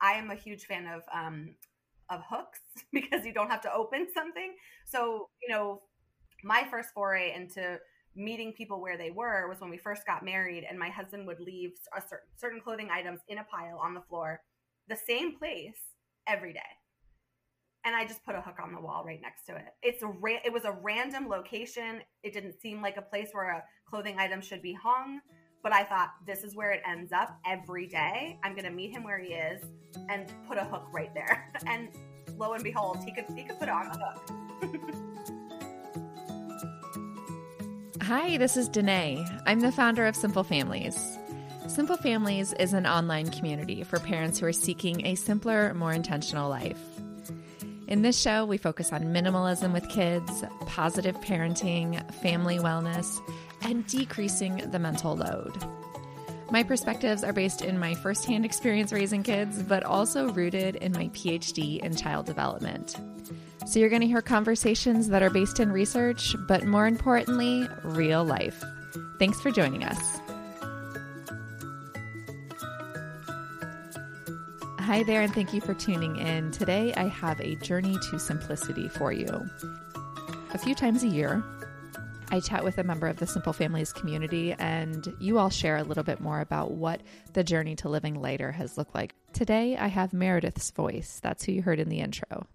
I am a huge fan of um, of hooks because you don't have to open something. So you know, my first foray into meeting people where they were was when we first got married, and my husband would leave a certain certain clothing items in a pile on the floor, the same place every day and I just put a hook on the wall right next to it. It's a ra- it was a random location. It didn't seem like a place where a clothing item should be hung, but I thought this is where it ends up every day. I'm to meet him where he is and put a hook right there. And lo and behold, he could he could put on a hook. Hi, this is Denaye. I'm the founder of Simple Families. Simple Families is an online community for parents who are seeking a simpler, more intentional life. In this show, we focus on minimalism with kids, positive parenting, family wellness, and decreasing the mental load. My perspectives are based in my firsthand experience raising kids, but also rooted in my PhD in child development. So, you're going to hear conversations that are based in research, but more importantly, real life. Thanks for joining us. Hi there, and thank you for tuning in. Today, I have a journey to simplicity for you. A few times a year, I chat with a member of the Simple Families community, and you all share a little bit more about what the journey to living lighter has looked like. Today, I have Meredith's voice. That's who you heard in the intro.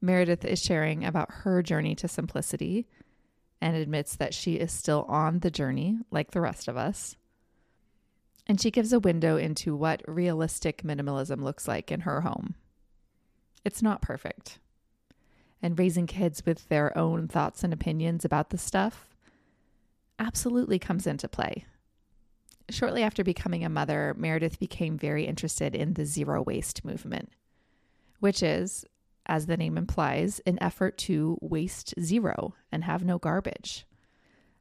Meredith is sharing about her journey to simplicity and admits that she is still on the journey, like the rest of us. And she gives a window into what realistic minimalism looks like in her home. It's not perfect. And raising kids with their own thoughts and opinions about the stuff absolutely comes into play. Shortly after becoming a mother, Meredith became very interested in the zero waste movement, which is, as the name implies, an effort to waste zero and have no garbage.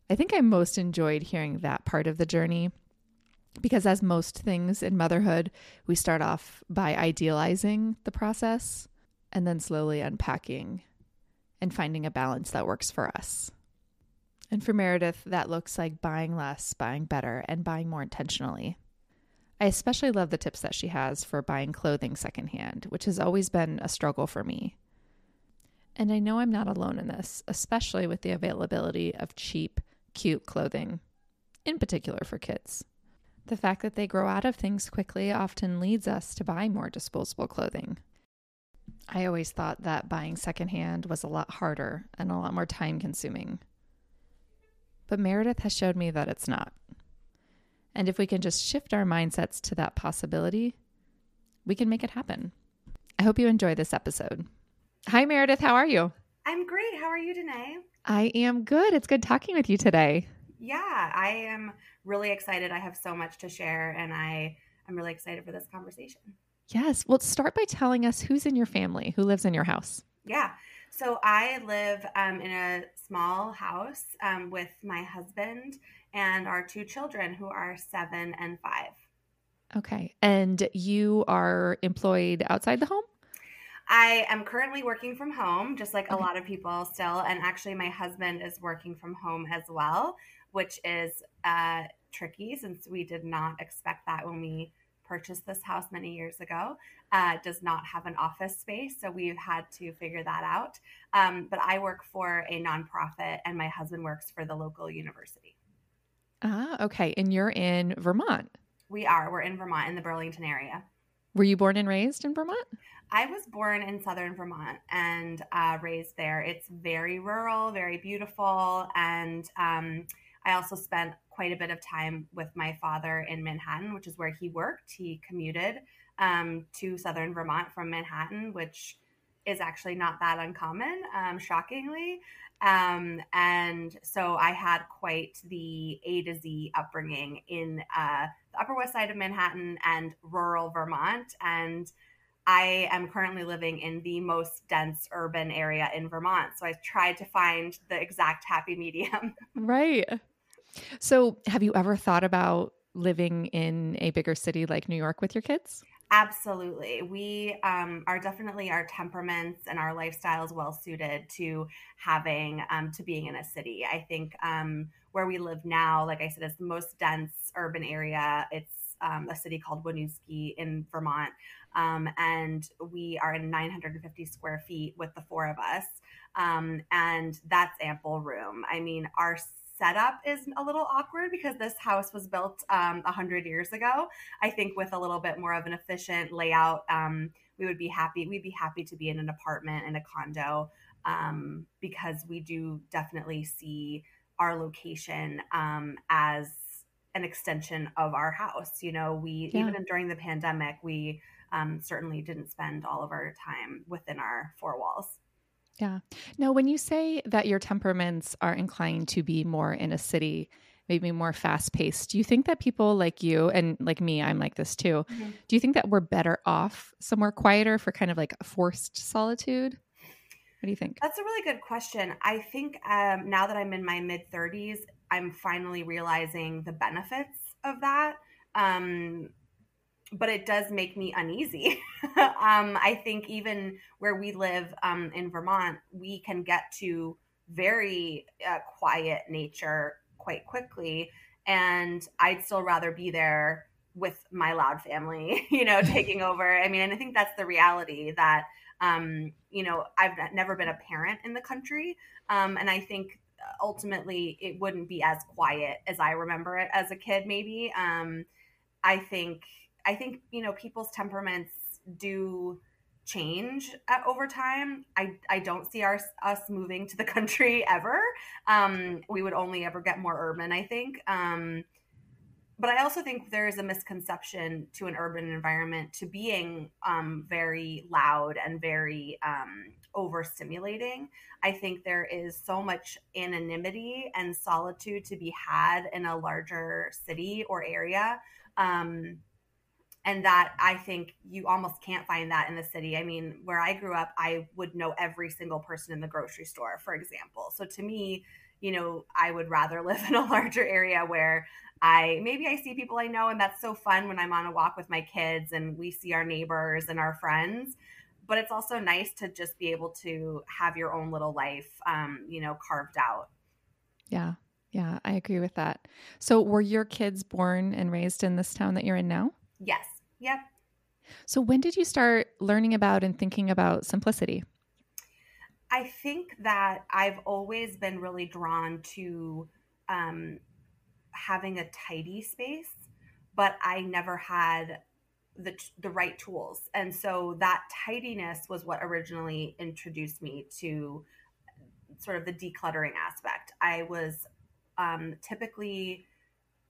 I think I most enjoyed hearing that part of the journey because, as most things in motherhood, we start off by idealizing the process and then slowly unpacking and finding a balance that works for us. And for Meredith, that looks like buying less, buying better, and buying more intentionally. I especially love the tips that she has for buying clothing secondhand, which has always been a struggle for me. And I know I'm not alone in this, especially with the availability of cheap, cute clothing, in particular for kids. The fact that they grow out of things quickly often leads us to buy more disposable clothing. I always thought that buying secondhand was a lot harder and a lot more time consuming. But Meredith has showed me that it's not. And if we can just shift our mindsets to that possibility, we can make it happen. I hope you enjoy this episode. Hi, Meredith. How are you? I'm great. How are you, Denaye? I am good. It's good talking with you today. Yeah, I am really excited. I have so much to share, and I I'm really excited for this conversation. Yes. Well, start by telling us who's in your family, who lives in your house. Yeah. So I live um, in a small house um, with my husband and our two children, who are seven and five. Okay. And you are employed outside the home? I am currently working from home, just like okay. a lot of people still. And actually, my husband is working from home as well which is uh, tricky since we did not expect that when we purchased this house many years ago. Uh, does not have an office space, so we've had to figure that out. Um, but I work for a nonprofit, and my husband works for the local university. Ah, okay. And you're in Vermont. We are. We're in Vermont, in the Burlington area. Were you born and raised in Vermont? I was born in southern Vermont and uh, raised there. It's very rural, very beautiful, and um, I also spent quite a bit of time with my father in Manhattan, which is where he worked. He commuted um, to southern Vermont from Manhattan, which is actually not that uncommon, um, shockingly. Um, and so I had quite the A to Z upbringing in uh, the Upper West Side of Manhattan and rural Vermont. And I am currently living in the most dense urban area in Vermont. So I tried to find the exact happy medium. Right. So, have you ever thought about living in a bigger city like New York with your kids? Absolutely. We um, are definitely our temperaments and our lifestyles well suited to having, um, to being in a city. I think um, where we live now, like I said, is the most dense urban area. It's um, a city called Winooski in Vermont. Um, and we are in 950 square feet with the four of us. Um, and that's ample room. I mean, our setup is a little awkward because this house was built um, 100 years ago. I think with a little bit more of an efficient layout, um, we would be happy. We'd be happy to be in an apartment in a condo um, because we do definitely see our location um, as an extension of our house. You know, we yeah. even during the pandemic, we um, certainly didn't spend all of our time within our four walls. Yeah. Now, when you say that your temperaments are inclined to be more in a city, maybe more fast paced, do you think that people like you and like me, I'm like this too, mm-hmm. do you think that we're better off somewhere quieter for kind of like a forced solitude? What do you think? That's a really good question. I think um, now that I'm in my mid 30s, I'm finally realizing the benefits of that. Um, but it does make me uneasy. um, I think even where we live um, in Vermont, we can get to very uh, quiet nature quite quickly. And I'd still rather be there with my loud family, you know, taking over. I mean, and I think that's the reality that um, you know, I've never been a parent in the country. Um, and I think ultimately it wouldn't be as quiet as I remember it as a kid, maybe. Um, I think, I think, you know, people's temperaments do change at, over time. I, I don't see our, us moving to the country ever. Um, we would only ever get more urban, I think. Um, but I also think there is a misconception to an urban environment to being um, very loud and very um, overstimulating. I think there is so much anonymity and solitude to be had in a larger city or area. Um, and that I think you almost can't find that in the city. I mean, where I grew up, I would know every single person in the grocery store, for example. So to me, you know, I would rather live in a larger area where I maybe I see people I know, and that's so fun when I'm on a walk with my kids and we see our neighbors and our friends. But it's also nice to just be able to have your own little life, um, you know, carved out. Yeah, yeah, I agree with that. So, were your kids born and raised in this town that you're in now? Yes. Yep. So, when did you start learning about and thinking about simplicity? I think that I've always been really drawn to um, having a tidy space, but I never had the the right tools. And so that tidiness was what originally introduced me to sort of the decluttering aspect. I was um, typically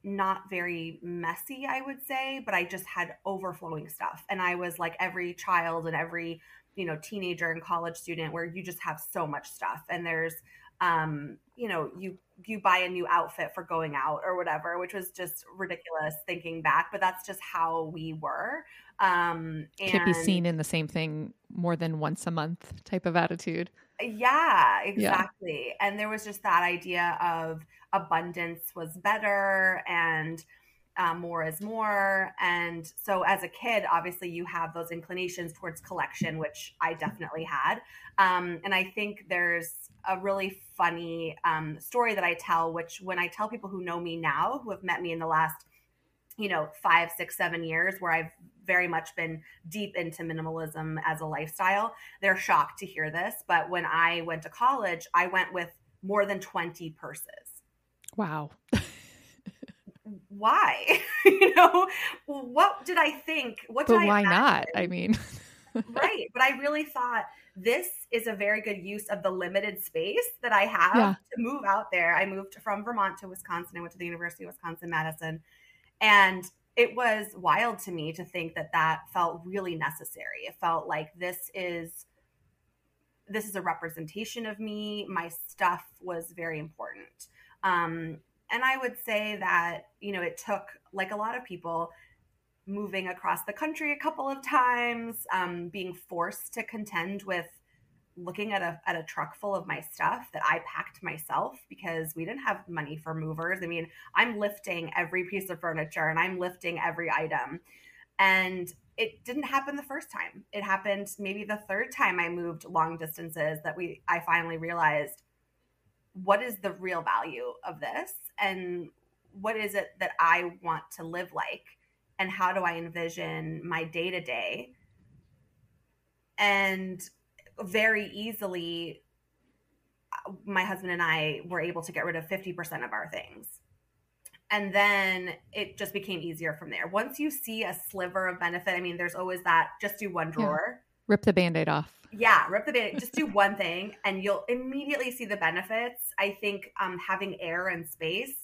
not very messy, I would say, but I just had overflowing stuff. And I was like every child and every, you know, teenager and college student where you just have so much stuff. And there's um, you know, you you buy a new outfit for going out or whatever, which was just ridiculous thinking back, but that's just how we were. Um, and Can't be seen in the same thing more than once a month type of attitude. Yeah, exactly. Yeah. And there was just that idea of abundance was better and um, more is more. And so as a kid, obviously you have those inclinations towards collection, which I definitely had. Um, and I think there's a really funny um, story that I tell, which when I tell people who know me now, who have met me in the last, you know, five, six, seven years, where I've very much been deep into minimalism as a lifestyle, they're shocked to hear this. But when I went to college, I went with more than 20 purses. Wow. why? you know, what did I think? What did but why not? I mean, right. But I really thought this is a very good use of the limited space that I have yeah. to move out there. I moved from Vermont to Wisconsin. I went to the University of Wisconsin Madison. And it was wild to me to think that that felt really necessary. It felt like this is this is a representation of me. My stuff was very important. Um, and I would say that, you know, it took, like a lot of people, moving across the country a couple of times, um, being forced to contend with looking at a, at a truck full of my stuff that I packed myself because we didn't have money for movers. I mean, I'm lifting every piece of furniture and I'm lifting every item. And it didn't happen the first time. It happened maybe the third time I moved long distances that we I finally realized what is the real value of this and what is it that I want to live like and how do I envision my day to day. And very easily, my husband and I were able to get rid of 50% of our things. And then it just became easier from there. Once you see a sliver of benefit, I mean, there's always that just do one drawer. Yeah. Rip the band aid off. Yeah, rip the band Just do one thing and you'll immediately see the benefits. I think um, having air and space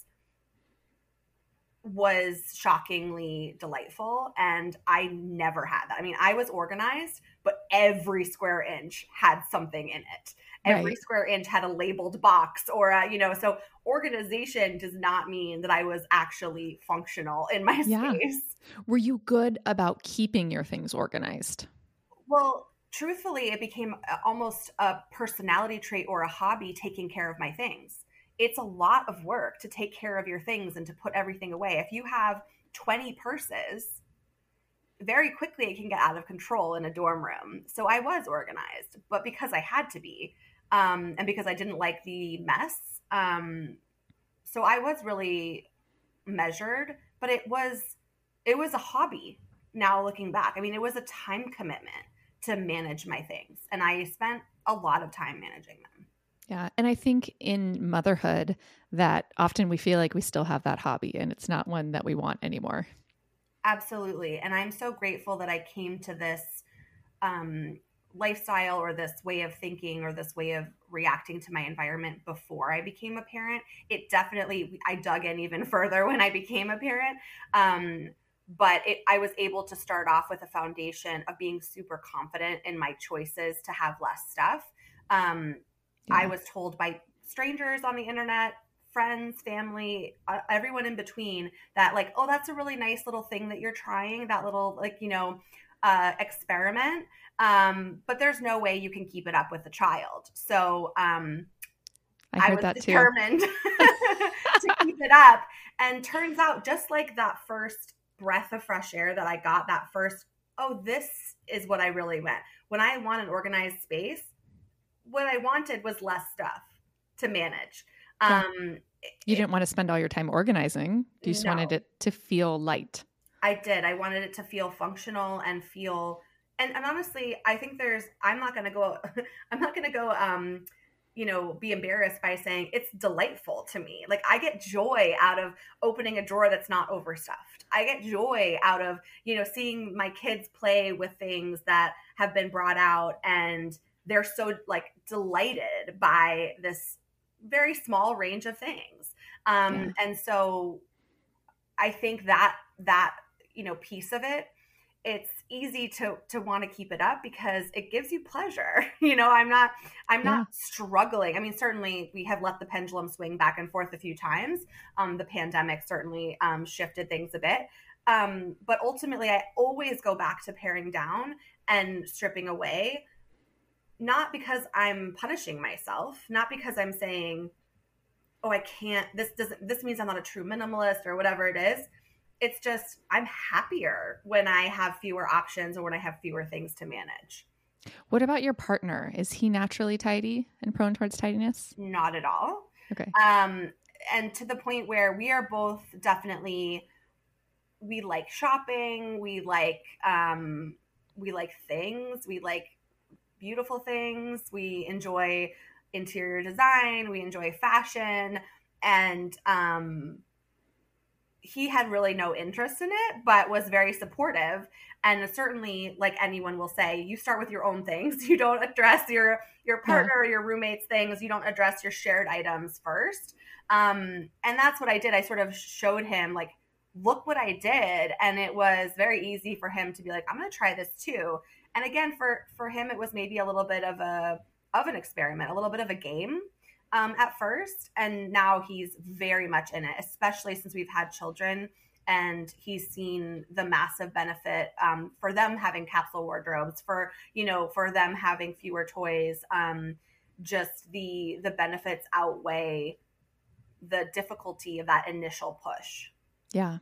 was shockingly delightful and I never had that. I mean, I was organized, but every square inch had something in it. Every right. square inch had a labeled box or a, you know, so organization does not mean that I was actually functional in my yeah. space. Were you good about keeping your things organized? Well, truthfully, it became almost a personality trait or a hobby taking care of my things it's a lot of work to take care of your things and to put everything away. If you have 20 purses, very quickly it can get out of control in a dorm room. So I was organized, but because I had to be, um, and because I didn't like the mess, um, so I was really measured. But it was it was a hobby. Now looking back, I mean, it was a time commitment to manage my things, and I spent a lot of time managing them. Yeah. And I think in motherhood that often we feel like we still have that hobby and it's not one that we want anymore. Absolutely. And I'm so grateful that I came to this um, lifestyle or this way of thinking or this way of reacting to my environment before I became a parent. It definitely, I dug in even further when I became a parent. Um, but it, I was able to start off with a foundation of being super confident in my choices to have less stuff. Um, yeah. I was told by strangers on the internet, friends, family, uh, everyone in between that, like, oh, that's a really nice little thing that you're trying, that little, like, you know, uh, experiment. Um, but there's no way you can keep it up with a child. So, um, I, I was determined to keep it up. And turns out, just like that first breath of fresh air that I got, that first, oh, this is what I really want. When I want an organized space, what I wanted was less stuff to manage. Um, you didn't want to spend all your time organizing. You just no. wanted it to feel light. I did. I wanted it to feel functional and feel and, and honestly, I think there's I'm not gonna go I'm not gonna go um you know be embarrassed by saying it's delightful to me like i get joy out of opening a drawer that's not overstuffed i get joy out of you know seeing my kids play with things that have been brought out and they're so like delighted by this very small range of things. Um yeah. and so i think that that you know piece of it it's easy to to want to keep it up because it gives you pleasure. You know i'm not i'm yeah. not struggling. I mean certainly we have let the pendulum swing back and forth a few times. Um the pandemic certainly um shifted things a bit. Um but ultimately i always go back to paring down and stripping away not because I'm punishing myself, not because I'm saying, oh, I can't, this doesn't, this means I'm not a true minimalist or whatever it is. It's just, I'm happier when I have fewer options or when I have fewer things to manage. What about your partner? Is he naturally tidy and prone towards tidiness? Not at all. Okay. Um, and to the point where we are both definitely, we like shopping, we like, um, we like things, we like beautiful things. We enjoy interior design. We enjoy fashion. And um, he had really no interest in it, but was very supportive. And certainly, like anyone will say, you start with your own things. You don't address your your partner yeah. or your roommate's things. You don't address your shared items first. Um, and that's what I did. I sort of showed him like, look what I did, and it was very easy for him to be like, I'm going to try this too and again for for him it was maybe a little bit of a of an experiment a little bit of a game um, at first. And now he's very much in it especially since we've had children and he's seen the massive benefit um, for them having capsule wardrobes for you know for them having fewer toys um, just the the benefits outweigh the difficulty of that initial push. Yeah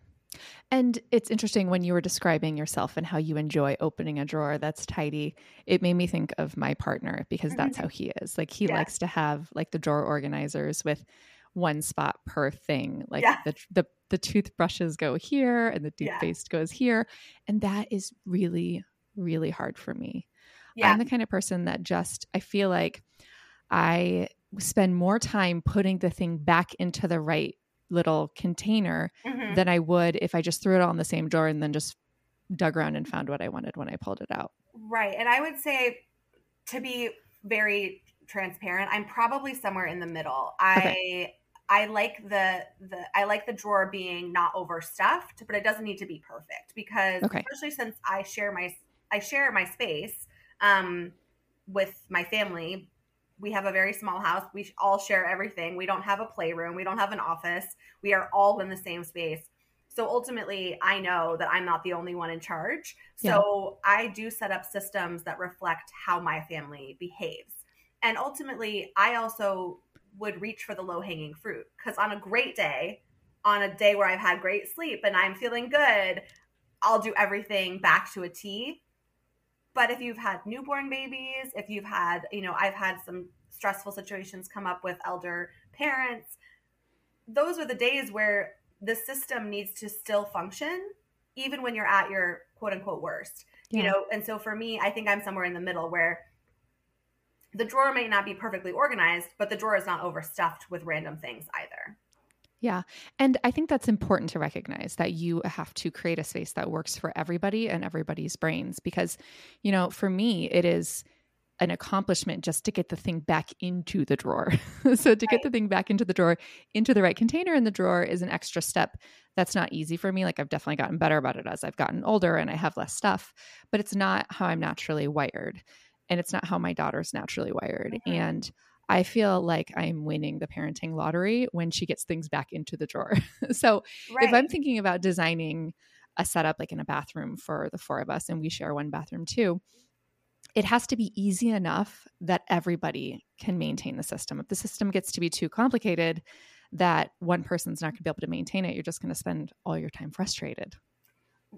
and it's interesting when you were describing yourself and how you enjoy opening a drawer that's tidy. It made me think of my partner because that's mm-hmm. how he is. Like he yeah. likes to have like the drawer organizers with one spot per thing. Like Yeah. the the the toothbrushes go here and the Yeah. toothpaste goes here, and that is really really hard for me. Yeah. I'm the kind of person that just I feel like I spend more time putting the thing back into the right little container Mhm. than I would if I just threw it all in the same drawer and then just dug around and found what I wanted when I pulled it out. Right. And I would say to be very transparent, I'm probably somewhere in the middle. I I like the the I like the drawer being not overstuffed, but it doesn't need to be perfect because Okay. especially since I share my I share my space um with my family. We have a very small house. We all share everything. We don't have a playroom. We don't have an office. We are all in the same space. So ultimately, I know that I'm not the only one in charge. So I do set up systems that reflect how my family behaves. And ultimately, I also would reach for the low hanging fruit because on a great day, on a day where I've had great sleep and I'm feeling good, I'll do everything back to a T. But if you've had newborn babies, if you've had, you know, I've had some stressful situations come up with elder parents, those are the days where the system needs to still function even when you're at your quote unquote worst you know? And so for me i think i'm somewhere in the middle where the drawer may not be perfectly organized but the drawer is not overstuffed with random things either Yeah. And I think that's important to recognize that you have to create a space that works for everybody and everybody's brains. Because, you know, for me, it is an accomplishment just to get the thing back into the drawer. so to get the thing back into the drawer, into the right container in the drawer is an extra step. That's not easy for me. Like I've definitely gotten better about it as I've gotten older and I have less stuff, but it's not how I'm naturally wired. And it's not how my daughter's naturally wired. Mhm. And I feel like I'm winning the parenting lottery when she gets things back into the drawer. so if I'm thinking about designing a setup like in a bathroom for the four of us, and we share one bathroom too, it has to be easy enough that everybody can maintain the system. If the system gets to be too complicated, that one person's not going to be able to maintain it, you're just going to spend all your time frustrated.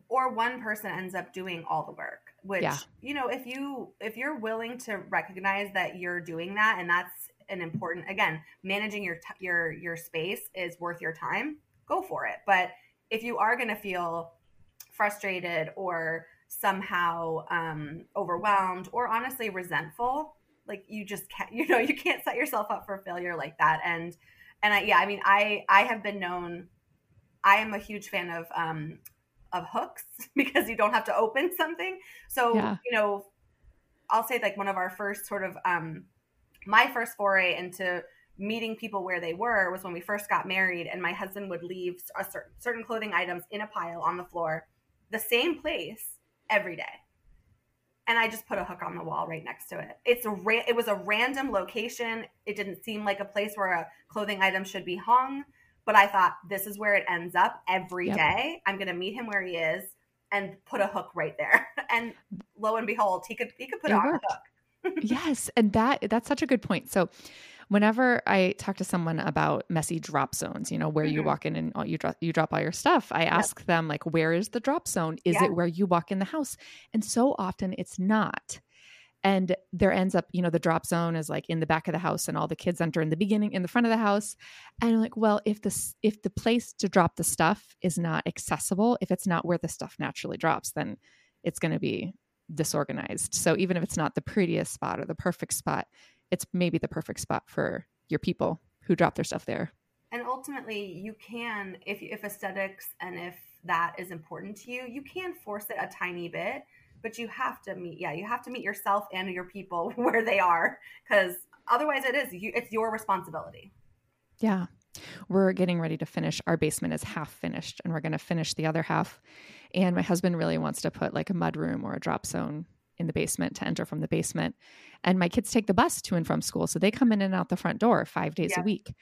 or one person ends up doing all the work which Yeah. you know if you if you're willing to recognize that you're doing that and that's an important again managing your t- your your space is worth your time go for it but if you are going to feel frustrated or somehow um overwhelmed or honestly resentful like you just can't you know you can't set yourself up for failure like that and and i yeah i mean i i have been known i am a huge fan of um of hooks because you don't have to open something. So, Yeah. you know, I'll say like one of our first sort of um my first foray into meeting people where they were was when we first got married and my husband would leave a certain certain clothing items in a pile on the floor, the same place every day. And I just put a hook on the wall right next to it. It's a ra- it was a random location. It didn't seem like a place where a clothing item should be hung but I thought this is where it ends up every day. Yep. I'm going to meet him where he is and put a hook right there. And lo and behold, he could he could put It on a hook. yes, and that that's such a good point. So whenever I talk to someone about messy drop zones, you know, where you Mhm. walk in and all, you drop you drop all your stuff, I ask them like where is the drop zone? Is Yeah. it where you walk in the house? And so often it's not. And there ends up, you know, the drop zone is like in the back of the house and all the kids enter in the beginning in the front of the house. And I'm like, well, if this if the place to drop the stuff is not accessible, if it's not where the stuff naturally drops, then it's going to be disorganized. So even if it's not the prettiest spot or the perfect spot, it's maybe the perfect spot for your people who drop their stuff there. And ultimately, you can if if aesthetics and if that is important to you, you can force it a tiny bit, but you have to meet yeah, you have to meet yourself and your people where they are cuz otherwise it is you, it's your responsibility. Yeah. We're getting ready to finish. Our basement is half finished and we're going to finish the other half. And my husband really wants to put like a mud room or a drop zone in the basement to enter from the basement. And my kids take the bus to and from school. So they come in and out the front door five days Yeah. a week.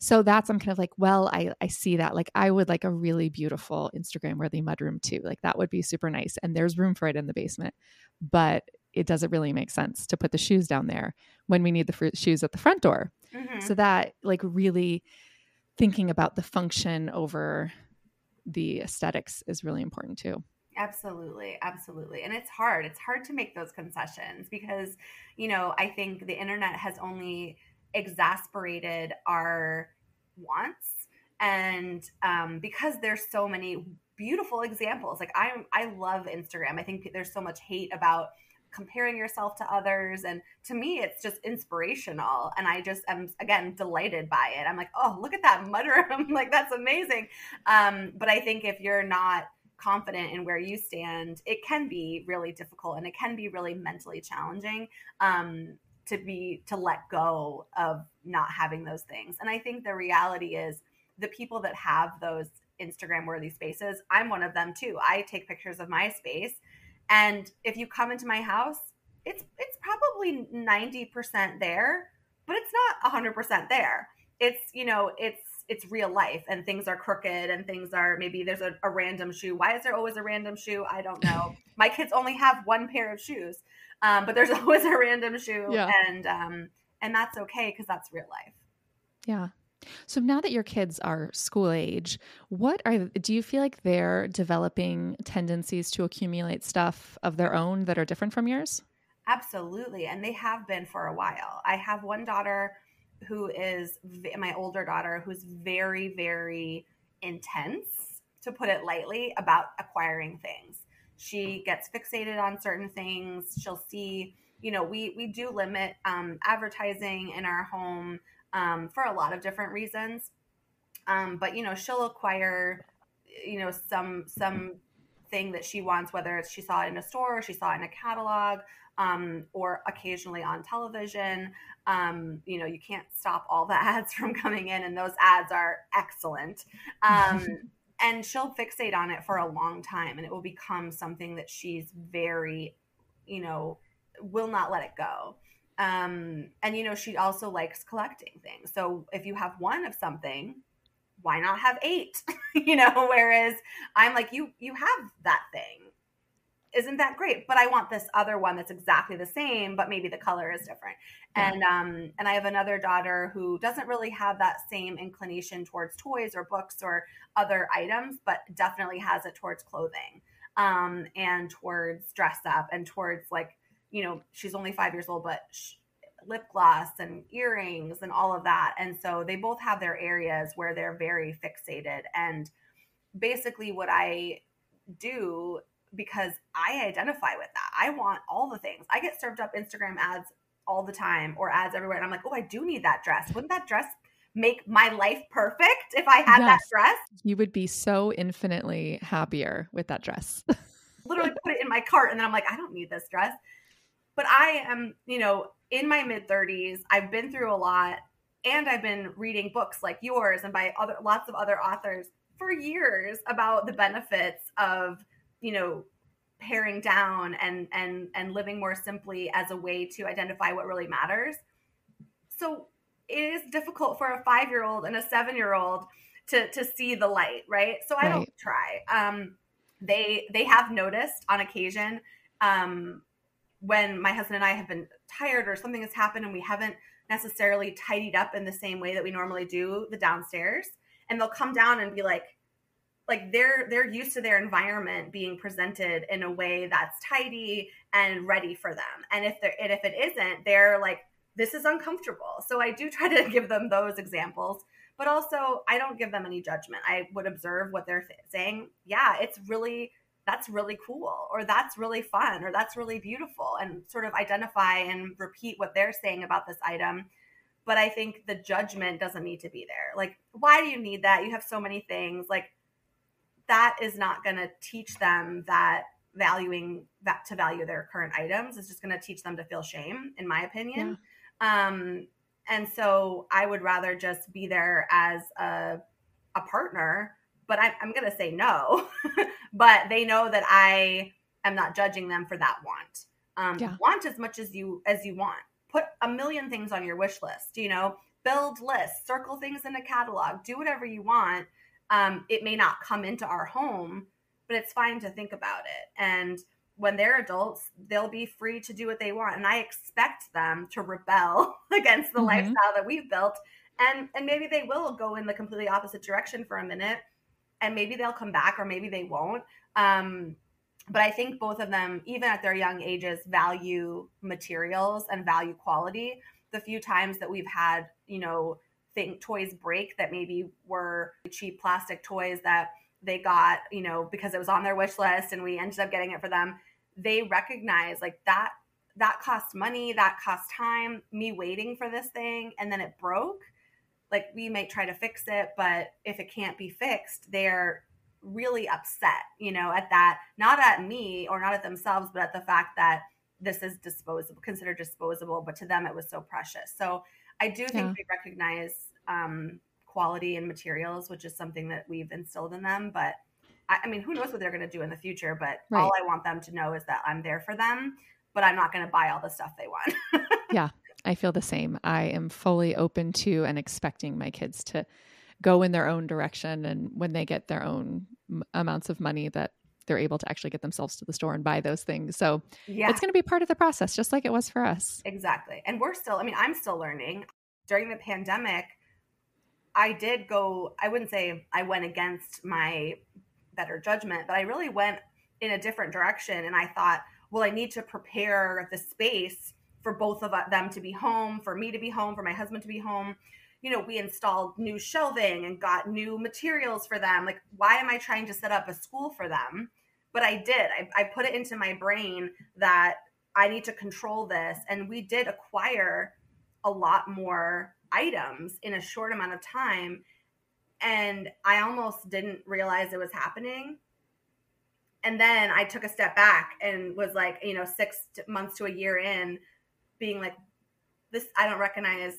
So that's, I'm kind of like, well, I, I see that. Like, I would like a really beautiful Instagram worthy mudroom too. Like, that would be super nice. And there's room for it in the basement. But it doesn't really make sense to put the shoes down there when we need the fr- shoes at the front door. Mhm. So that like really thinking about the function over the aesthetics is really important too. Absolutely, absolutely. And it's hard. It's hard to make those concessions because, you know, I think the internet has only exasperated our wants and um, because there's so many beautiful examples like i i love instagram i think there's so much hate about comparing yourself to others and to me it's just inspirational and i just am again delighted by it i'm like oh look at that mudroom like that's amazing um, but i think if you're not confident in where you stand it can be really difficult and it can be really mentally challenging um, to be to let go of not having those things and i think the reality is the people that have those instagram worthy spaces i'm one of them too i take pictures of my space and if you come into my house, it's it's probably 90% there, but it's not 100% there. It's, you know, it's it's real life and things are crooked and things are maybe there's a, a random shoe. Why is there always a random shoe? I don't know. my kids only have one pair of shoes. Um, but there's always a random shoe yeah. and um and that's okay because that's real life. Yeah. So now that your kids are school age, what are do you feel like they're developing tendencies to accumulate stuff of their own that are different from yours? Absolutely, and they have been for a while. I have one daughter who is my older daughter who's very very intense to put it lightly about acquiring things. She gets fixated on certain things. She'll see, you know, we we do limit um, advertising in our home um, for a lot of different reasons. Um, but you know, she'll acquire, you know, some some thing that she wants, whether it's she saw it in a store, or she saw it in a catalog, um, or occasionally on television. Um, you know, you can't stop all the ads from coming in, and those ads are excellent. Um, and she'll fixate on it for a long time, and it will become something that she's very, you know, will not let it go um and you know she also likes collecting things so if you have one of something why not have eight you know whereas i'm like you you have that thing isn't that great but i want this other one that's exactly the same but maybe the color is different yeah. and um and i have another daughter who doesn't really have that same inclination towards toys or books or other items but definitely has it towards clothing um and towards dress up and towards like you know, she's only five years old, but lip gloss and earrings and all of that. And so they both have their areas where they're very fixated. And basically, what I do because I identify with that. I want all the things. I get served up Instagram ads all the time or ads everywhere. And I'm like, oh, I do need that dress. Wouldn't that dress make my life perfect if I had yes. that dress? You would be so infinitely happier with that dress. Literally put it in my cart and then I'm like, I don't need this dress but I am, you know, in my mid 30s. I've been through a lot and I've been reading books like yours and by other lots of other authors for years about the benefits of, you know, paring down and and and living more simply as a way to identify what really matters. So it is difficult for a 5-year-old and a 7-year-old to to see the light, right? So I right. don't try. Um they they have noticed on occasion um when my husband and I have been tired or something has happened and we haven't necessarily tidied up in the same way that we normally do the downstairs and they'll come down and be like like they're they're used to their environment being presented in a way that's tidy and ready for them. And if they're and if it isn't they're like this is uncomfortable. So i do try to give them those examples but also i don't give them any judgment. I would observe what they're th- saying yeah it's really that's really cool or that's really fun or that's really beautiful and sort of identify and repeat what they're saying about this item. But i think the judgment doesn't need to be there. Like why do you need that? You have so many things. Like that is not going to teach them that valuing that to value their current items is just going to teach them to feel shame in my opinion yeah. um and so i would rather just be there as a a partner but I, I'm going to say no. but they know that I am not judging them for that want. Um, yeah. Want as much as you as you want. Put a million things on your wish list. You know, build lists, circle things in a catalog, do whatever you want. Um, it may not come into our home, but it's fine to think about it. And when they're adults, they'll be free to do what they want. And I expect them to rebel against the mm-hmm. lifestyle that we've built. And and maybe they will go in the completely opposite direction for a minute and maybe they'll come back or maybe they won't. Um, but I think both of them, even at their young ages, value materials and value quality. The few times that we've had, you know, think toys break that maybe were cheap plastic toys that they got, you know, because it was on their wish list and we ended up getting it for them, they recognize like that that cost money, that cost time, me waiting for this thing and then it broke. Like we might try to fix it, but if it can't be fixed, they're really upset, you know, at that, not at me or not at themselves, but at the fact that this is disposable, considered disposable, but to them it was so precious. So I do think yeah. they recognize um, quality and materials, which is something that we've instilled in them. But I, I mean, who knows what they're going to do in the future? But right. all I want them to know is that I'm there for them, but I'm not going to buy all the stuff they want. yeah, I feel the same. I am fully open to and expecting my kids to go in their own direction. And when they get their own amounts of money, that they're able to actually get themselves to the store and buy those things. So yeah. it's going to be part of the process, just like it was for us. Exactly. And we're still, I mean, I'm still learning. During the pandemic, I did go, I wouldn't say I went against my better judgment, but I really went in a different direction. And I thought, well, I need to prepare the space for both of uh, them to be home, for me to be home, for my husband to be home. You know, we installed new shelving and got new materials for them. Like, why am I trying to set up a school for them? But I did. I, I put it into my brain that I need to control this. And we did acquire a lot more items in a short amount of time and I almost didn't realize it was happening. And then I took a step back and was like, you know, six months to a year in, being like, this, I don't recognize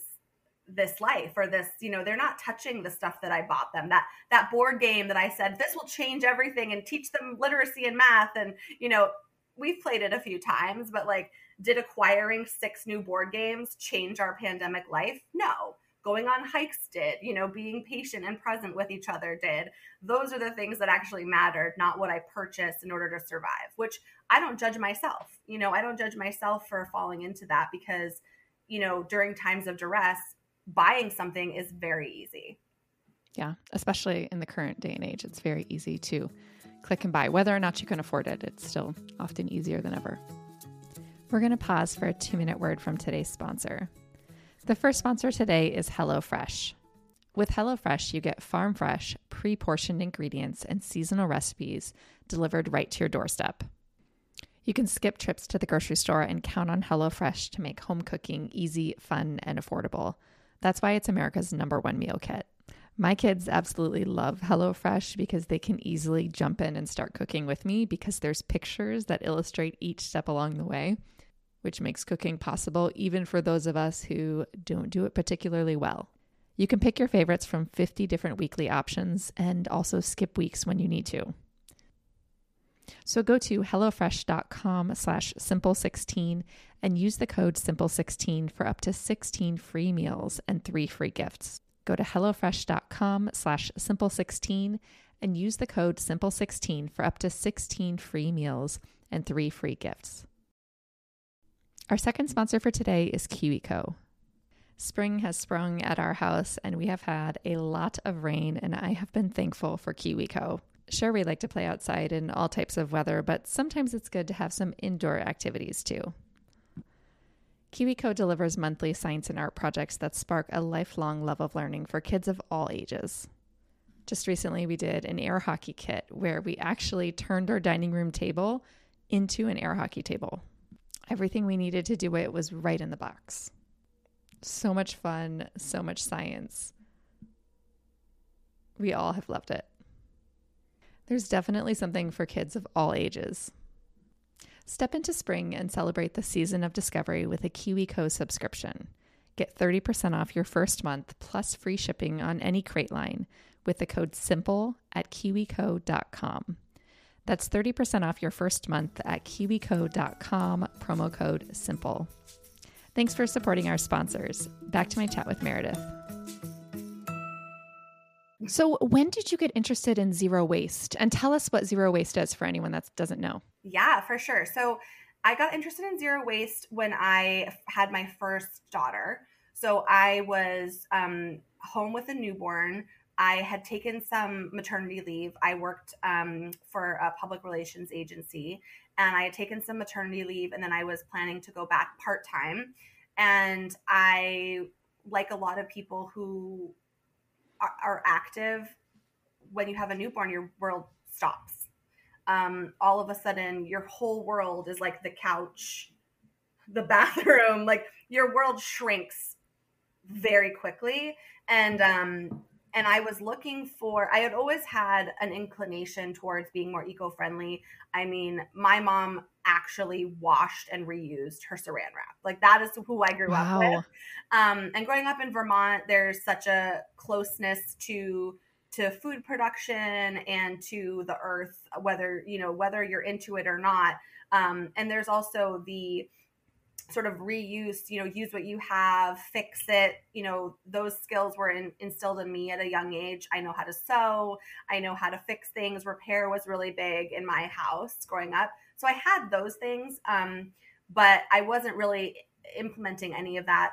this life or this, you know, they're not touching the stuff that I bought them. That that board game that I said this will change everything and teach them literacy and math. And, you know, we've played it a few times, but like did acquiring six new board games change our pandemic life? No. Going on hikes did, you know, being patient and present with each other did. Those are the things that actually mattered, not what I purchased in order to survive, which I don't judge myself. You know, I don't judge myself for falling into that because, you know, during times of duress, buying something is very easy. Yeah, especially in the current day and age, it's very easy to click and buy. Whether or not you can afford it, it's still often easier than ever. We're going to pause for a two minute word from today's sponsor. The first sponsor today is HelloFresh. With HelloFresh, you get farm fresh, pre portioned ingredients and seasonal recipes delivered right to your doorstep. You can skip trips to the grocery store and count on HelloFresh to make home cooking easy, fun, and affordable. That's why it's America's number one meal kit. My kids absolutely love HelloFresh because they can easily jump in and start cooking with me because there's pictures that illustrate each step along the way which makes cooking possible even for those of us who don't do it particularly well. You can pick your favorites from 50 different weekly options and also skip weeks when you need to. So go to HelloFresh.com slash Simple16 and use the code Simple16 for up to 16 free meals and three free gifts. Go to HelloFresh.com slash Simple16 and use the code Simple16 for up to 16 free meals and three free gifts. Our second sponsor for today is KiwiCo. Spring has sprung at our house and we have had a lot of rain, and I have been thankful for KiwiCo. Sure, we like to play outside in all types of weather, but sometimes it's good to have some indoor activities too. KiwiCo delivers monthly science and art projects that spark a lifelong love of learning for kids of all ages. Just recently, we did an air hockey kit where we actually turned our dining room table into an air hockey table. Everything we needed to do it was right in the box. So much fun, so much science. We all have loved it. There's definitely something for kids of all ages. Step into spring and celebrate the season of discovery with a KiwiCo subscription. Get 30% off your first month plus free shipping on any crate line with the code SIMPLE at kiwico.com. That's 30% off your first month at kiwico.com, promo code SIMPLE. Thanks for supporting our sponsors. Back to my chat with Meredith. So, when did you get interested in zero waste? And tell us what zero waste is for anyone that doesn't know. Yeah, for sure. So, I got interested in zero waste when I had my first daughter. So, I was um, home with a newborn I had taken some maternity leave. I worked um, for a public relations agency and I had taken some maternity leave and then I was planning to go back part time. And I like a lot of people who are, are active, when you have a newborn, your world stops. Um, all of a sudden, your whole world is like the couch, the bathroom, like your world shrinks very quickly. And um, and I was looking for, I had always had an inclination towards being more eco friendly. I mean, my mom actually washed and reused her saran wrap. Like that is who I grew wow. up with. Um, and growing up in Vermont, there's such a closeness to to food production and to the earth, whether you know whether you're into it or not. Um, and there's also the sort of reuse, you know, use what you have, fix it. You know, those skills were in, instilled in me at a young age. I know how to sew, I know how to fix things. Repair was really big in my house growing up. So I had those things, um, but I wasn't really implementing any of that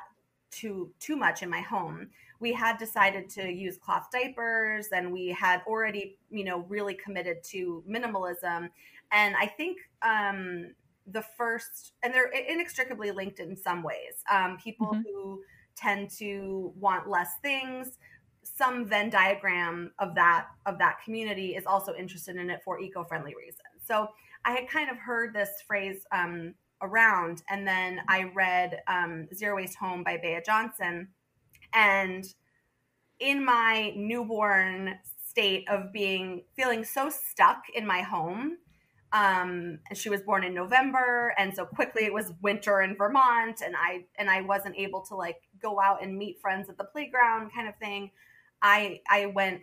too too much in my home. We had decided to use cloth diapers, and we had already, you know, really committed to minimalism. And I think um, the first, and they're inextricably linked in some ways. Um, people mm-hmm. who tend to want less things. Some Venn diagram of that of that community is also interested in it for eco-friendly reasons. So I had kind of heard this phrase um, around, and then I read um, Zero Waste Home by Bea Johnson, and in my newborn state of being feeling so stuck in my home um, and she was born in November, and so quickly it was winter in Vermont, and I and I wasn't able to like go out and meet friends at the playground, kind of thing. I I went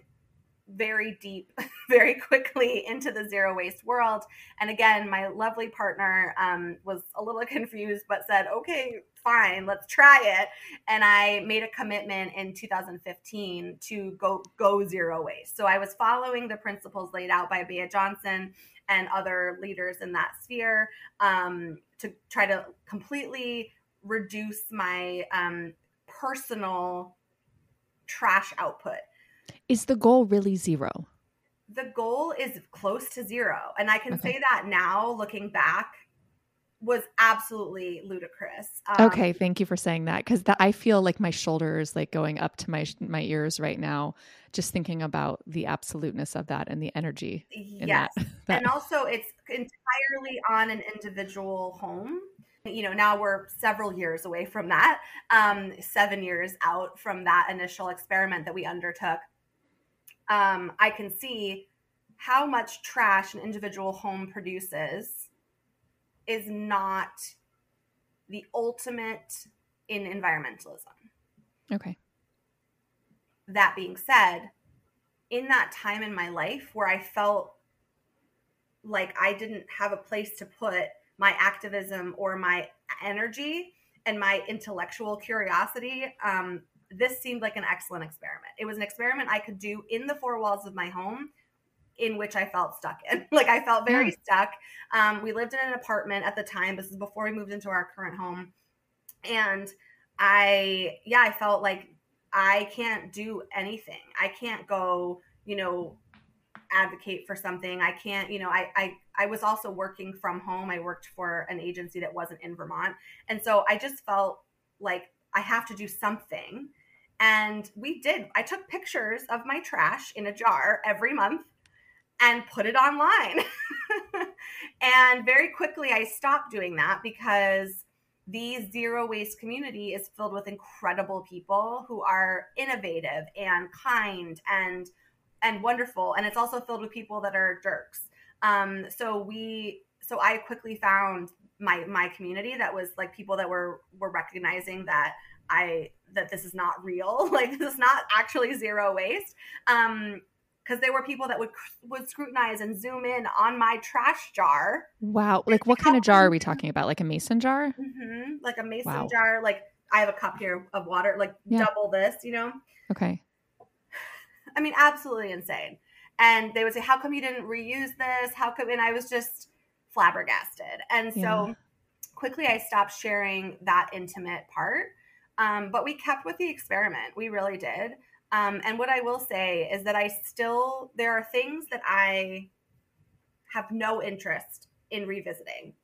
very deep, very quickly into the zero waste world. And again, my lovely partner um, was a little confused, but said, "Okay, fine, let's try it." And I made a commitment in 2015 to go go zero waste. So I was following the principles laid out by Bea Johnson and other leaders in that sphere um, to try to completely reduce my um, personal trash output. Is the goal really zero? The goal is close to zero. And I can okay. say that now, looking back, was absolutely ludicrous. Um, okay, thank you for saying that because I feel like my shoulders like going up to my my ears right now, just thinking about the absoluteness of that and the energy. yes, that, that. and also it's entirely on an individual home. You know, now we're several years away from that, um, seven years out from that initial experiment that we undertook. Um, I can see how much trash an individual home produces is not the ultimate in environmentalism. Okay. That being said, in that time in my life where I felt like I didn't have a place to put my activism or my energy and my intellectual curiosity, um, this seemed like an excellent experiment. It was an experiment I could do in the four walls of my home in which I felt stuck in. like I felt very yeah. stuck. Um, we lived in an apartment at the time. This is before we moved into our current home. And I, yeah, I felt like I can't do anything. I can't go, you know, advocate for something. I can't, you know, I, I, I was also working from home. I worked for an agency that wasn't in Vermont. And so I just felt like I have to do something. And we did. I took pictures of my trash in a jar every month and put it online. and very quickly, I stopped doing that because the zero waste community is filled with incredible people who are innovative and kind and and wonderful and it's also filled with people that are jerks um, so we so i quickly found my my community that was like people that were were recognizing that i that this is not real like this is not actually zero waste um, because there were people that would would scrutinize and zoom in on my trash jar. Wow! Like what kind of jar are we talking about? Like a mason jar? Mm-hmm. Like a mason wow. jar. Like I have a cup here of water, like yeah. double this. You know? Okay. I mean, absolutely insane. And they would say, "How come you didn't reuse this? How come?" And I was just flabbergasted. And so yeah. quickly, I stopped sharing that intimate part. Um, but we kept with the experiment. We really did. Um, and what I will say is that I still, there are things that I have no interest in revisiting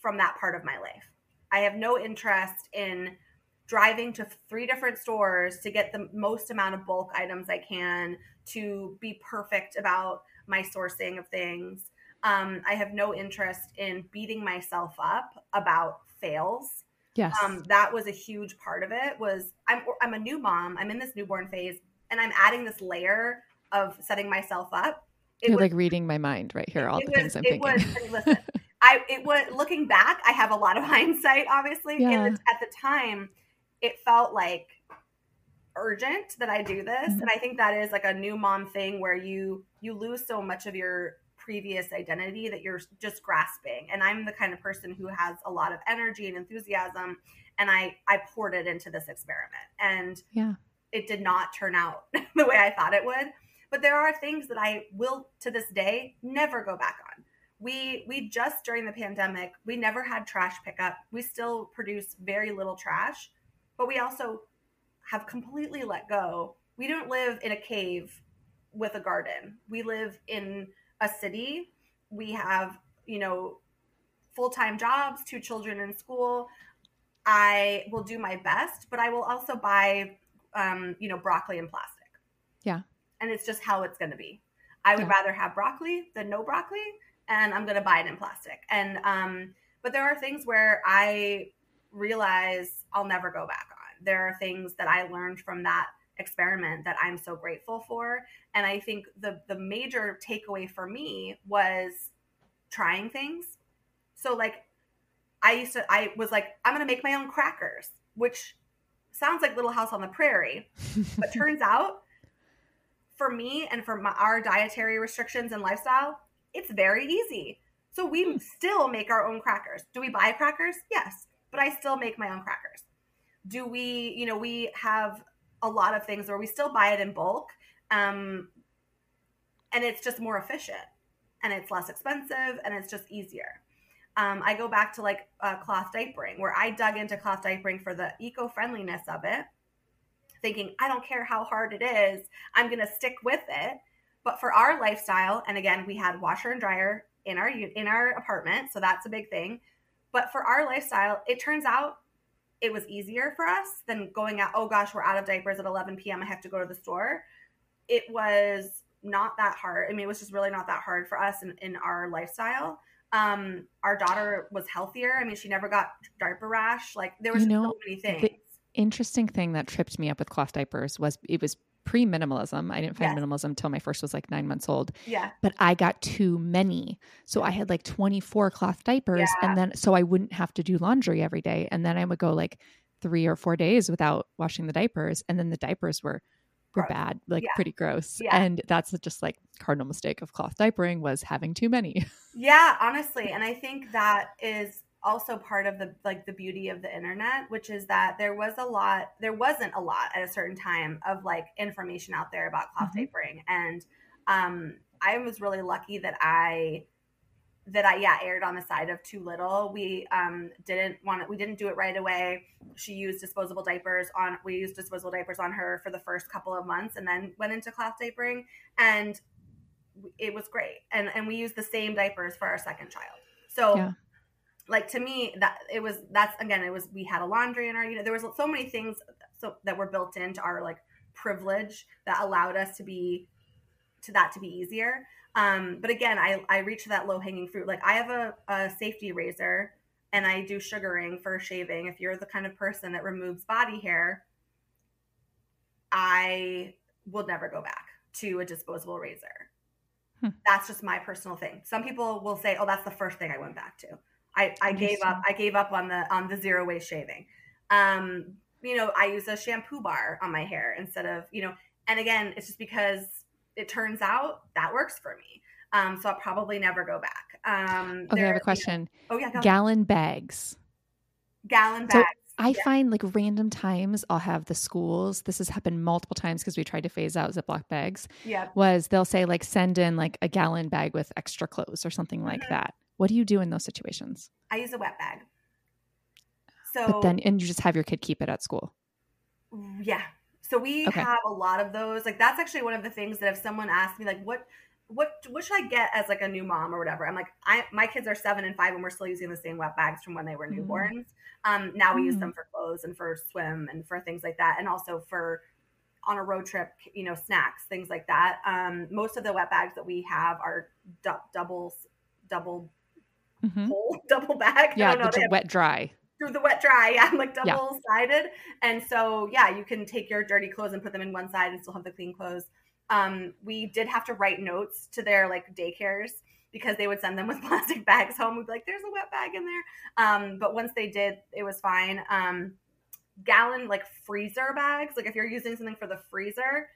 from that part of my life. I have no interest in driving to three different stores to get the most amount of bulk items I can to be perfect about my sourcing of things. Um, I have no interest in beating myself up about fails. Yes. Um, that was a huge part of it. Was I'm I'm a new mom. I'm in this newborn phase, and I'm adding this layer of setting myself up. It You're was, like reading my mind right here. All the was, things I'm thinking. Was, listen, I it was looking back. I have a lot of hindsight, obviously. Yeah. And at the time, it felt like urgent that I do this, mm-hmm. and I think that is like a new mom thing where you you lose so much of your previous identity that you're just grasping. And I'm the kind of person who has a lot of energy and enthusiasm, and I I poured it into this experiment, and yeah, it did not turn out the way I thought it would. But there are things that I will to this day never go back on. We we just during the pandemic we never had trash pickup. We still produce very little trash but we also have completely let go. We don't live in a cave with a garden. We live in a city we have you know full-time jobs two children in school i will do my best but i will also buy um, you know broccoli and plastic yeah and it's just how it's going to be i would yeah. rather have broccoli than no broccoli and I'm going to buy it in plastic. And um, but there are things where I realize I'll never go back on. There are things that I learned from that experiment that I'm so grateful for. And I think the the major takeaway for me was trying things. So like I used to I was like I'm going to make my own crackers, which sounds like Little House on the Prairie, but turns out for me and for my, our dietary restrictions and lifestyle, it's very easy. So we hmm. still make our own crackers. Do we buy crackers? Yes, but I still make my own crackers. Do we, you know, we have a lot of things where we still buy it in bulk. Um, and it's just more efficient and it's less expensive and it's just easier. Um, I go back to like uh, cloth diapering, where I dug into cloth diapering for the eco friendliness of it, thinking, I don't care how hard it is, I'm going to stick with it. But for our lifestyle, and again, we had washer and dryer in our in our apartment, so that's a big thing. But for our lifestyle, it turns out it was easier for us than going out. Oh gosh, we're out of diapers at 11 p.m. I have to go to the store. It was not that hard. I mean, it was just really not that hard for us in, in our lifestyle. Um, our daughter was healthier. I mean, she never got diaper rash. Like there was you know, so many things. The interesting thing that tripped me up with cloth diapers was it was pre minimalism. I didn't find yes. minimalism until my first was like nine months old. Yeah. But I got too many. So I had like 24 cloth diapers. Yeah. And then so I wouldn't have to do laundry every day. And then I would go like three or four days without washing the diapers. And then the diapers were were bad, like yeah. pretty gross. Yeah. And that's just like cardinal mistake of cloth diapering was having too many. Yeah, honestly. And I think that is also part of the like the beauty of the internet which is that there was a lot there wasn't a lot at a certain time of like information out there about cloth mm-hmm. diapering. And um i was really lucky that i that i yeah aired on the side of too little. We um didn't want it we didn't do it right away. She used disposable diapers on we used disposable diapers on her for the first couple of months and then went into cloth diapering. And it was great. And and we used the same diapers for our second child. So yeah like to me that it was that's again it was we had a laundry in our you know there was so many things so that were built into our like privilege that allowed us to be to that to be easier. Um but again i i reach that low hanging fruit. Like i have a, a safety razor and i do sugaring for shaving. If you're the kind of person that removes body hair i will never go back to a disposable razor. Hmm. that's just my personal thing. Some people will say oh that's the first thing i went back to I, I gave up. I gave up on the on the zero waste shaving. Um, you know, I use a shampoo bar on my hair instead of you know. And again, it's just because it turns out that works for me. Um, so I'll probably never go back. Um, okay, there, I have a question. You know, oh yeah, gallon bags. Gallon bags. So I yeah. find like random times I'll have the schools. This has happened multiple times because we tried to phase out Ziploc bags. Yeah. Was they'll say like send in like a gallon bag with extra clothes or something mm-hmm. like that. What do you do in those situations? I use a wet bag. So but then and you just have your kid keep it at school. Yeah. So we okay. have a lot of those. Like that's actually one of the things that if someone asked me like what what what should I get as like a new mom or whatever? I'm like, I my kids are seven and five, and we're still using the same wet bags from when they were mm. newborns. Um, now we mm. use them for clothes and for swim and for things like that, and also for on a road trip, you know, snacks, things like that. Um, most of the wet bags that we have are du- doubles, double, mm-hmm. whole, double bag. Yeah, the wet dry. Through the wet dry, yeah, like double sided. Yeah. And so, yeah, you can take your dirty clothes and put them in one side and still have the clean clothes. Um, we did have to write notes to their like daycares because they would send them with plastic bags home. We'd be like, "There's a wet bag in there," um, but once they did, it was fine. Um, gallon like freezer bags. Like if you're using something for the freezer,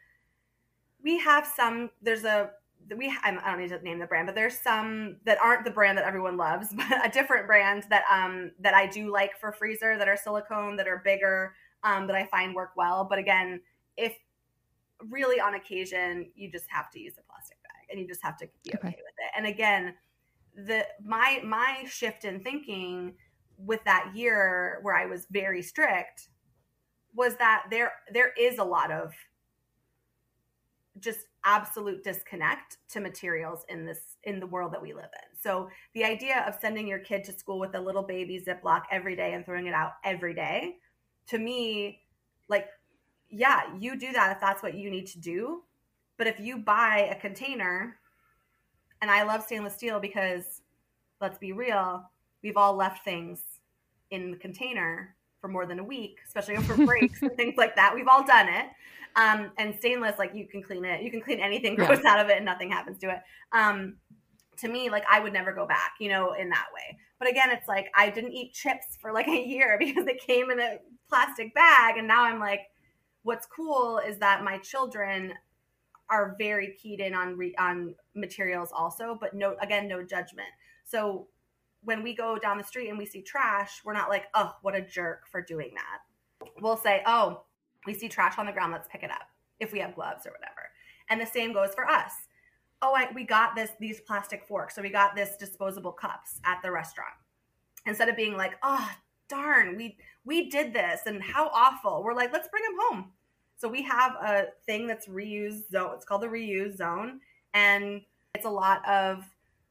we have some. There's a we I don't need to name the brand, but there's some that aren't the brand that everyone loves, but a different brand that um that I do like for freezer that are silicone that are bigger um that I find work well. But again, if really on occasion you just have to use a plastic bag and you just have to be okay, okay with it. And again, the my my shift in thinking with that year where I was very strict was that there there is a lot of just absolute disconnect to materials in this in the world that we live in. So the idea of sending your kid to school with a little baby Ziploc every day and throwing it out every day, to me, like, yeah, you do that if that's what you need to do. But if you buy a container, and I love stainless steel because let's be real, we've all left things in the container for more than a week, especially for breaks and things like that. We've all done it. Um, and stainless, like you can clean it, you can clean anything gross yeah. out of it and nothing happens to it. Um, to me, like I would never go back, you know, in that way. But again, it's like I didn't eat chips for like a year because they came in a plastic bag. And now I'm like, what's cool is that my children are very keyed in on re- on materials also, but no, again, no judgment. So when we go down the street and we see trash, we're not like, oh, what a jerk for doing that. We'll say, oh, we see trash on the ground, let's pick it up if we have gloves or whatever. And the same goes for us. Oh, I, we got this these plastic forks, so we got this disposable cups at the restaurant. Instead of being like, oh, darn, we we did this and how awful. We're like, let's bring them home. So we have a thing that's reuse zone. It's called the reuse zone, and it's a lot of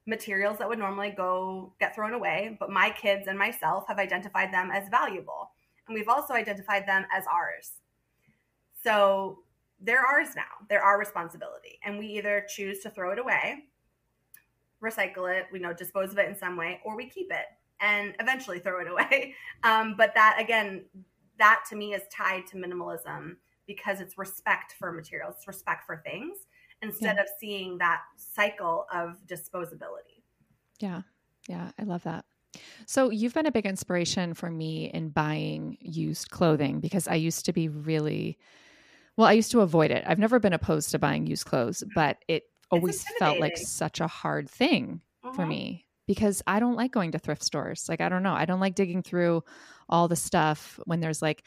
materials that would normally go get thrown away, but my kids and myself have identified them as valuable. And we've also identified them as ours. So they're ours now. They're our responsibility. And we either choose to throw it away, recycle it, we know, dispose of it in some way, or we keep it and eventually throw it away. Um, but that, again, that to me is tied to minimalism because it's respect for materials, it's respect for things instead yeah. of seeing that cycle of disposability. Yeah. Yeah. I love that. So, you've been a big inspiration for me in buying used clothing because I used to be really, well, I used to avoid it. I've never been opposed to buying used clothes, but it always felt like such a hard thing uh-huh. for me because I don't like going to thrift stores. Like, I don't know. I don't like digging through all the stuff when there's like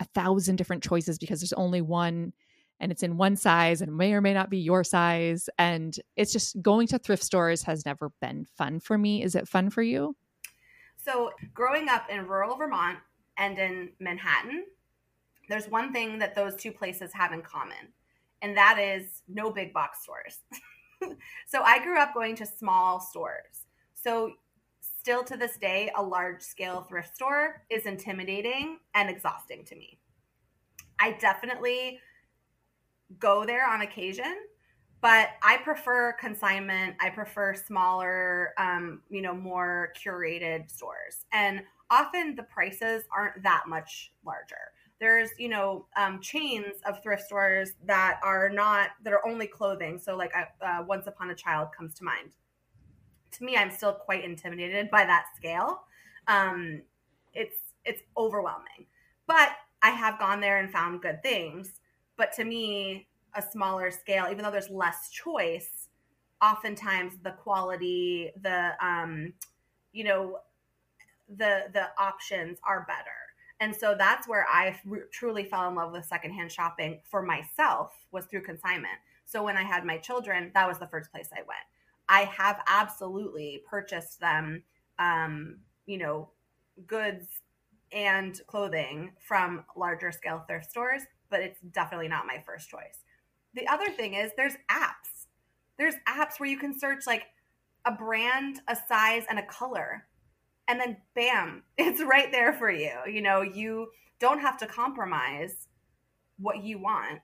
a thousand different choices because there's only one and it's in one size and may or may not be your size. And it's just going to thrift stores has never been fun for me. Is it fun for you? So, growing up in rural Vermont and in Manhattan, there's one thing that those two places have in common, and that is no big box stores. so, I grew up going to small stores. So, still to this day, a large scale thrift store is intimidating and exhausting to me. I definitely go there on occasion but i prefer consignment. I prefer smaller um, you know more curated stores. And often the prices aren't that much larger. There's you know um, chains of thrift stores that are not that are only clothing. So like uh, once upon a child comes to mind. To me i'm still quite intimidated by that scale. Um, it's it's overwhelming. But i have gone there and found good things but to me, a smaller scale, even though there's less choice, oftentimes the quality, the um, you know, the the options are better. And so that's where I truly fell in love with secondhand shopping for myself was through consignment. So when I had my children, that was the first place I went. I have absolutely purchased them, um, you know, goods and clothing from larger scale thrift stores but it's definitely not my first choice. The other thing is there's apps. There's apps where you can search like a brand, a size, and a color. And then bam, it's right there for you. You know, you don't have to compromise what you want.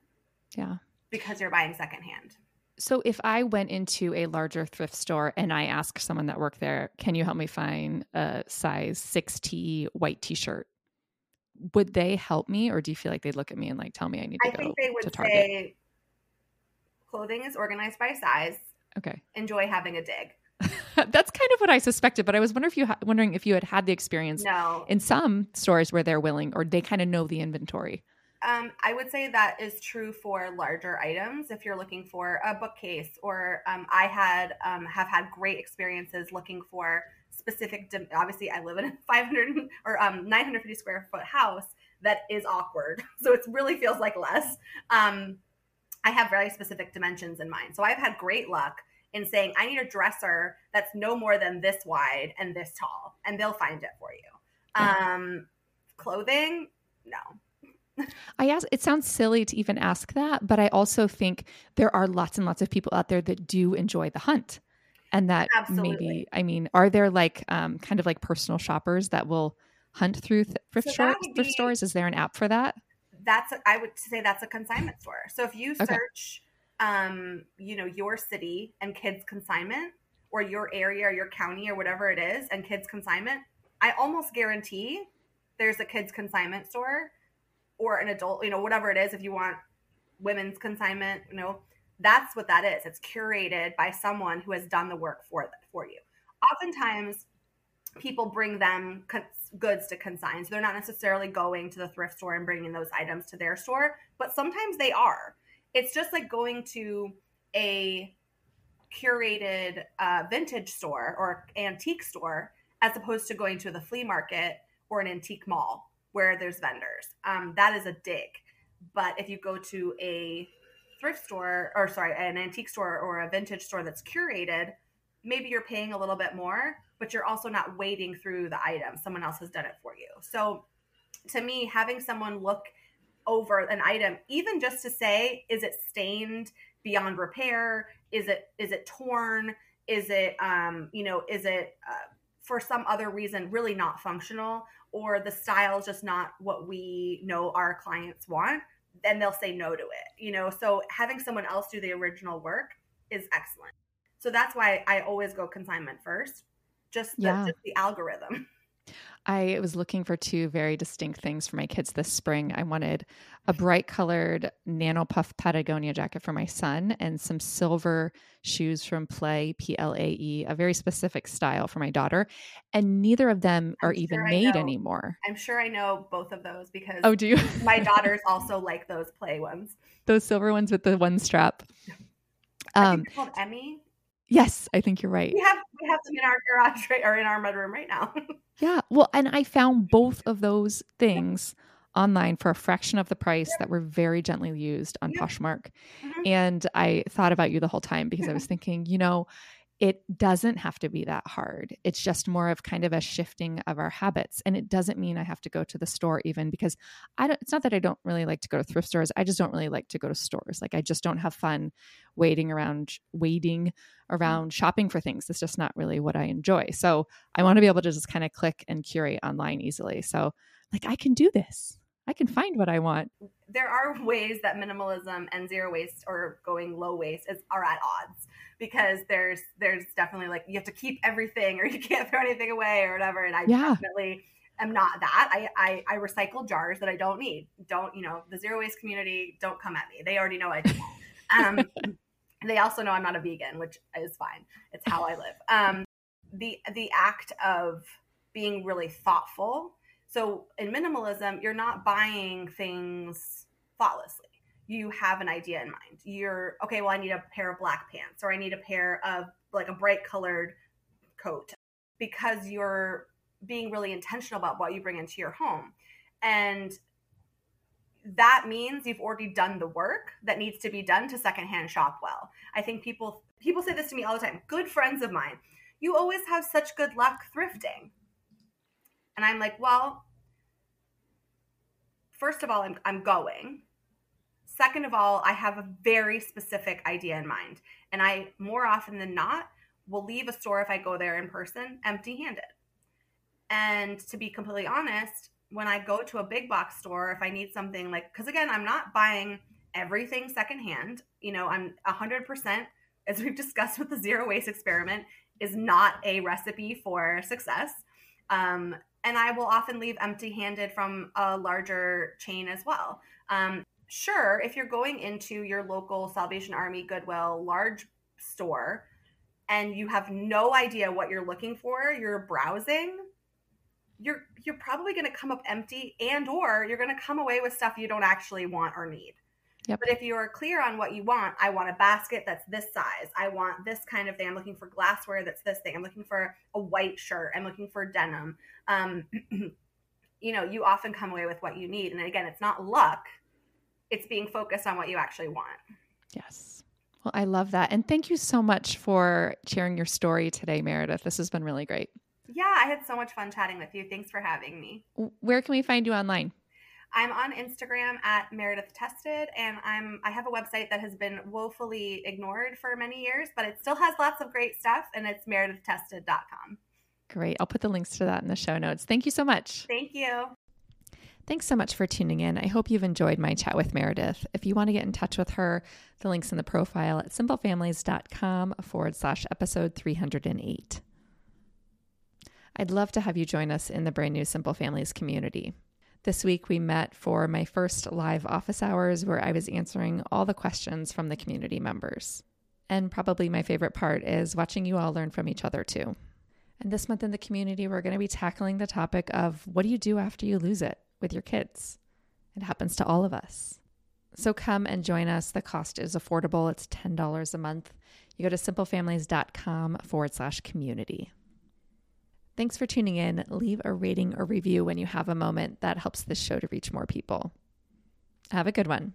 Yeah. Because you're buying secondhand. So if I went into a larger thrift store and I asked someone that worked there, can you help me find a size 6T white t-shirt? Would they help me or do you feel like they'd look at me and like tell me I need to I go think they would to Target? say clothing is organized by size. Okay. Enjoy having a dig. That's kind of what I suspected, but I was wondering if you ha- wondering if you had had the experience No. in some stores where they're willing or they kind of know the inventory. Um, I would say that is true for larger items. If you're looking for a bookcase, or um, I had um, have had great experiences looking for specific. dim- Obviously, I live in a 500 or um, 950 square foot house that is awkward, so it really feels like less. Um, I have very specific dimensions in mind, so I've had great luck in saying I need a dresser that's no more than this wide and this tall, and they'll find it for you. Um, clothing, no. I ask it sounds silly to even ask that, but I also think there are lots and lots of people out there that do enjoy the hunt. And that Absolutely. maybe I mean, are there like um kind of like personal shoppers that will hunt through th- thrift, So would thrift stores? Is there an app for that? that's a, I would say that's a consignment store. So if you Okay. search, um, you know, your city and kids consignment, or your area or your county or whatever it is, and kids consignment, I almost guarantee there's a kids consignment store or an adult, you know, whatever it is. If you want women's consignment, you know, that's what that is. It's curated by someone who has done the work for for you. Oftentimes, people bring them goods to consign. So they're not necessarily going to the thrift store and bringing those items to their store, but sometimes they are. It's just like going to a curated uh, vintage store or antique store as opposed to going to the flea market or an antique mall where there's vendors. Um, that is a dig. But if you go to a thrift store or sorry, an antique store or a vintage store that's curated, maybe you're paying a little bit more, but you're also not wading through the item. Someone else has done it for you. So to me, having someone look over an item, even just to say, is it stained beyond repair? Is it is it torn? Is it um, you know, is it uh, for some other reason really not functional or the style is just not what we know our clients want? Then they'll say no to it. You know, so having someone else do the original work is excellent. So that's why I always go consignment first. Just the, Yeah. just the algorithm. I was looking for two very distinct things for my kids this spring. I wanted a bright colored nano puff Patagonia jacket for my son and some silver shoes from Play, P L A E, a very specific style for my daughter. And neither of them I'm are even I made know. anure. I'm sure I know both of those because Oh, do you? my daughters also like those play ones. Those silver ones with the one strap. I Um, think called Emmy. Yes, I think you're right. We have we have them in our garage right, or in our mudroom right now. Yeah. Well, and I found both of those things online for a fraction of the price that were very gently used on Yep. Poshmark. Mhm. And I thought about you the whole time because I was thinking, you know, it doesn't have to be that hard. It's just more of kind of a shifting of our habits. And it doesn't mean I have to go to the store even because I don't, it's not that I don't really like to go to thrift stores. I just don't really like to go to stores. Like I just don't have fun waiting around, waiting mm-hmm. around shopping for things. It's just not really what I enjoy. So I want to be able to just kind of click and curate online easily. So like I can do this. I can find what I want. there are ways that minimalism and zero waste or going low waste is are at odds because there's there's definitely like you have to keep everything or you can't throw anything away or whatever. And I Yeah. definitely am not that. I, I I recycle jars that I don't need. Don't you know the zero waste community? Don't come at me. They already know I do. Um, they also know I'm not a vegan, which is fine. It's how I live. Um, the the act of being really thoughtful. So in minimalism, you're not buying things thoughtlessly. You have an idea in mind. You're okay. Well, I need a pair of black pants, or I need a pair of like a bright colored coat, because you're being really intentional about what you bring into your home, and that means you've already done the work that needs to be done to secondhand shop well. I think people people say this to me all the time. Good friends of mine, you always have such good luck thrifting. And I'm like, well, first of all, I'm, I'm going. Second of all, I have a very specific idea in mind. And I, more often than not, will leave a store if I go there in person empty handed. And to be completely honest, when I go to a big box store, if I need something like, because again, I'm not buying everything secondhand. You know, I'm 100%, as we've discussed with the zero waste experiment, is not a recipe for success. Um, and I will often leave empty handed from a larger chain as well. Um, sure, if you're going into your local Salvation Army, Goodwill, large store, and you have no idea what you're looking for, you're browsing, you're you're probably going to come up empty and or you're going to come away with stuff you don't actually want or need. Yep. But if you are clear on what you want, I want a basket that's this size. I want this kind of thing. I'm looking for glassware that's this thing. I'm looking for a white shirt. I'm looking for denim. Um, you know, you often come away with what you need. And again, it's not luck, it's being focused on what you actually want. Yes. Well, I love that. And thank you so much for sharing your story today, Meredith. This has been really great. Yeah, I had so much fun chatting with you. Thanks for having me. Where can we find you online? I'm on Instagram at Meredith Tested, and I'm I have a website that has been woefully ignored for many years, but it still has lots of great stuff, and it's meredithtested.com. Great. I'll put the links to that in the show notes. Thank you so much. Thank you. Thanks so much for tuning in. I hope you've enjoyed my chat with Meredith. If you want to get in touch with her, the link's in the profile at simplefamilies.com forward slash episode 308. I'd love to have you join us in the brand new Simple Families community. This week, we met for my first live office hours where I was answering all the questions from the community members. And probably my favorite part is watching you all learn from each other too. And this month in the community, we're going to be tackling the topic of what do you do after you lose it with your kids? It happens to all of us. So come and join us. The cost is affordable, it's $10 a month. You go to simplefamilies.com forward slash community. Thanks for tuning in. Leave a rating or review when you have a moment. That helps this show to reach more people. Have a good one.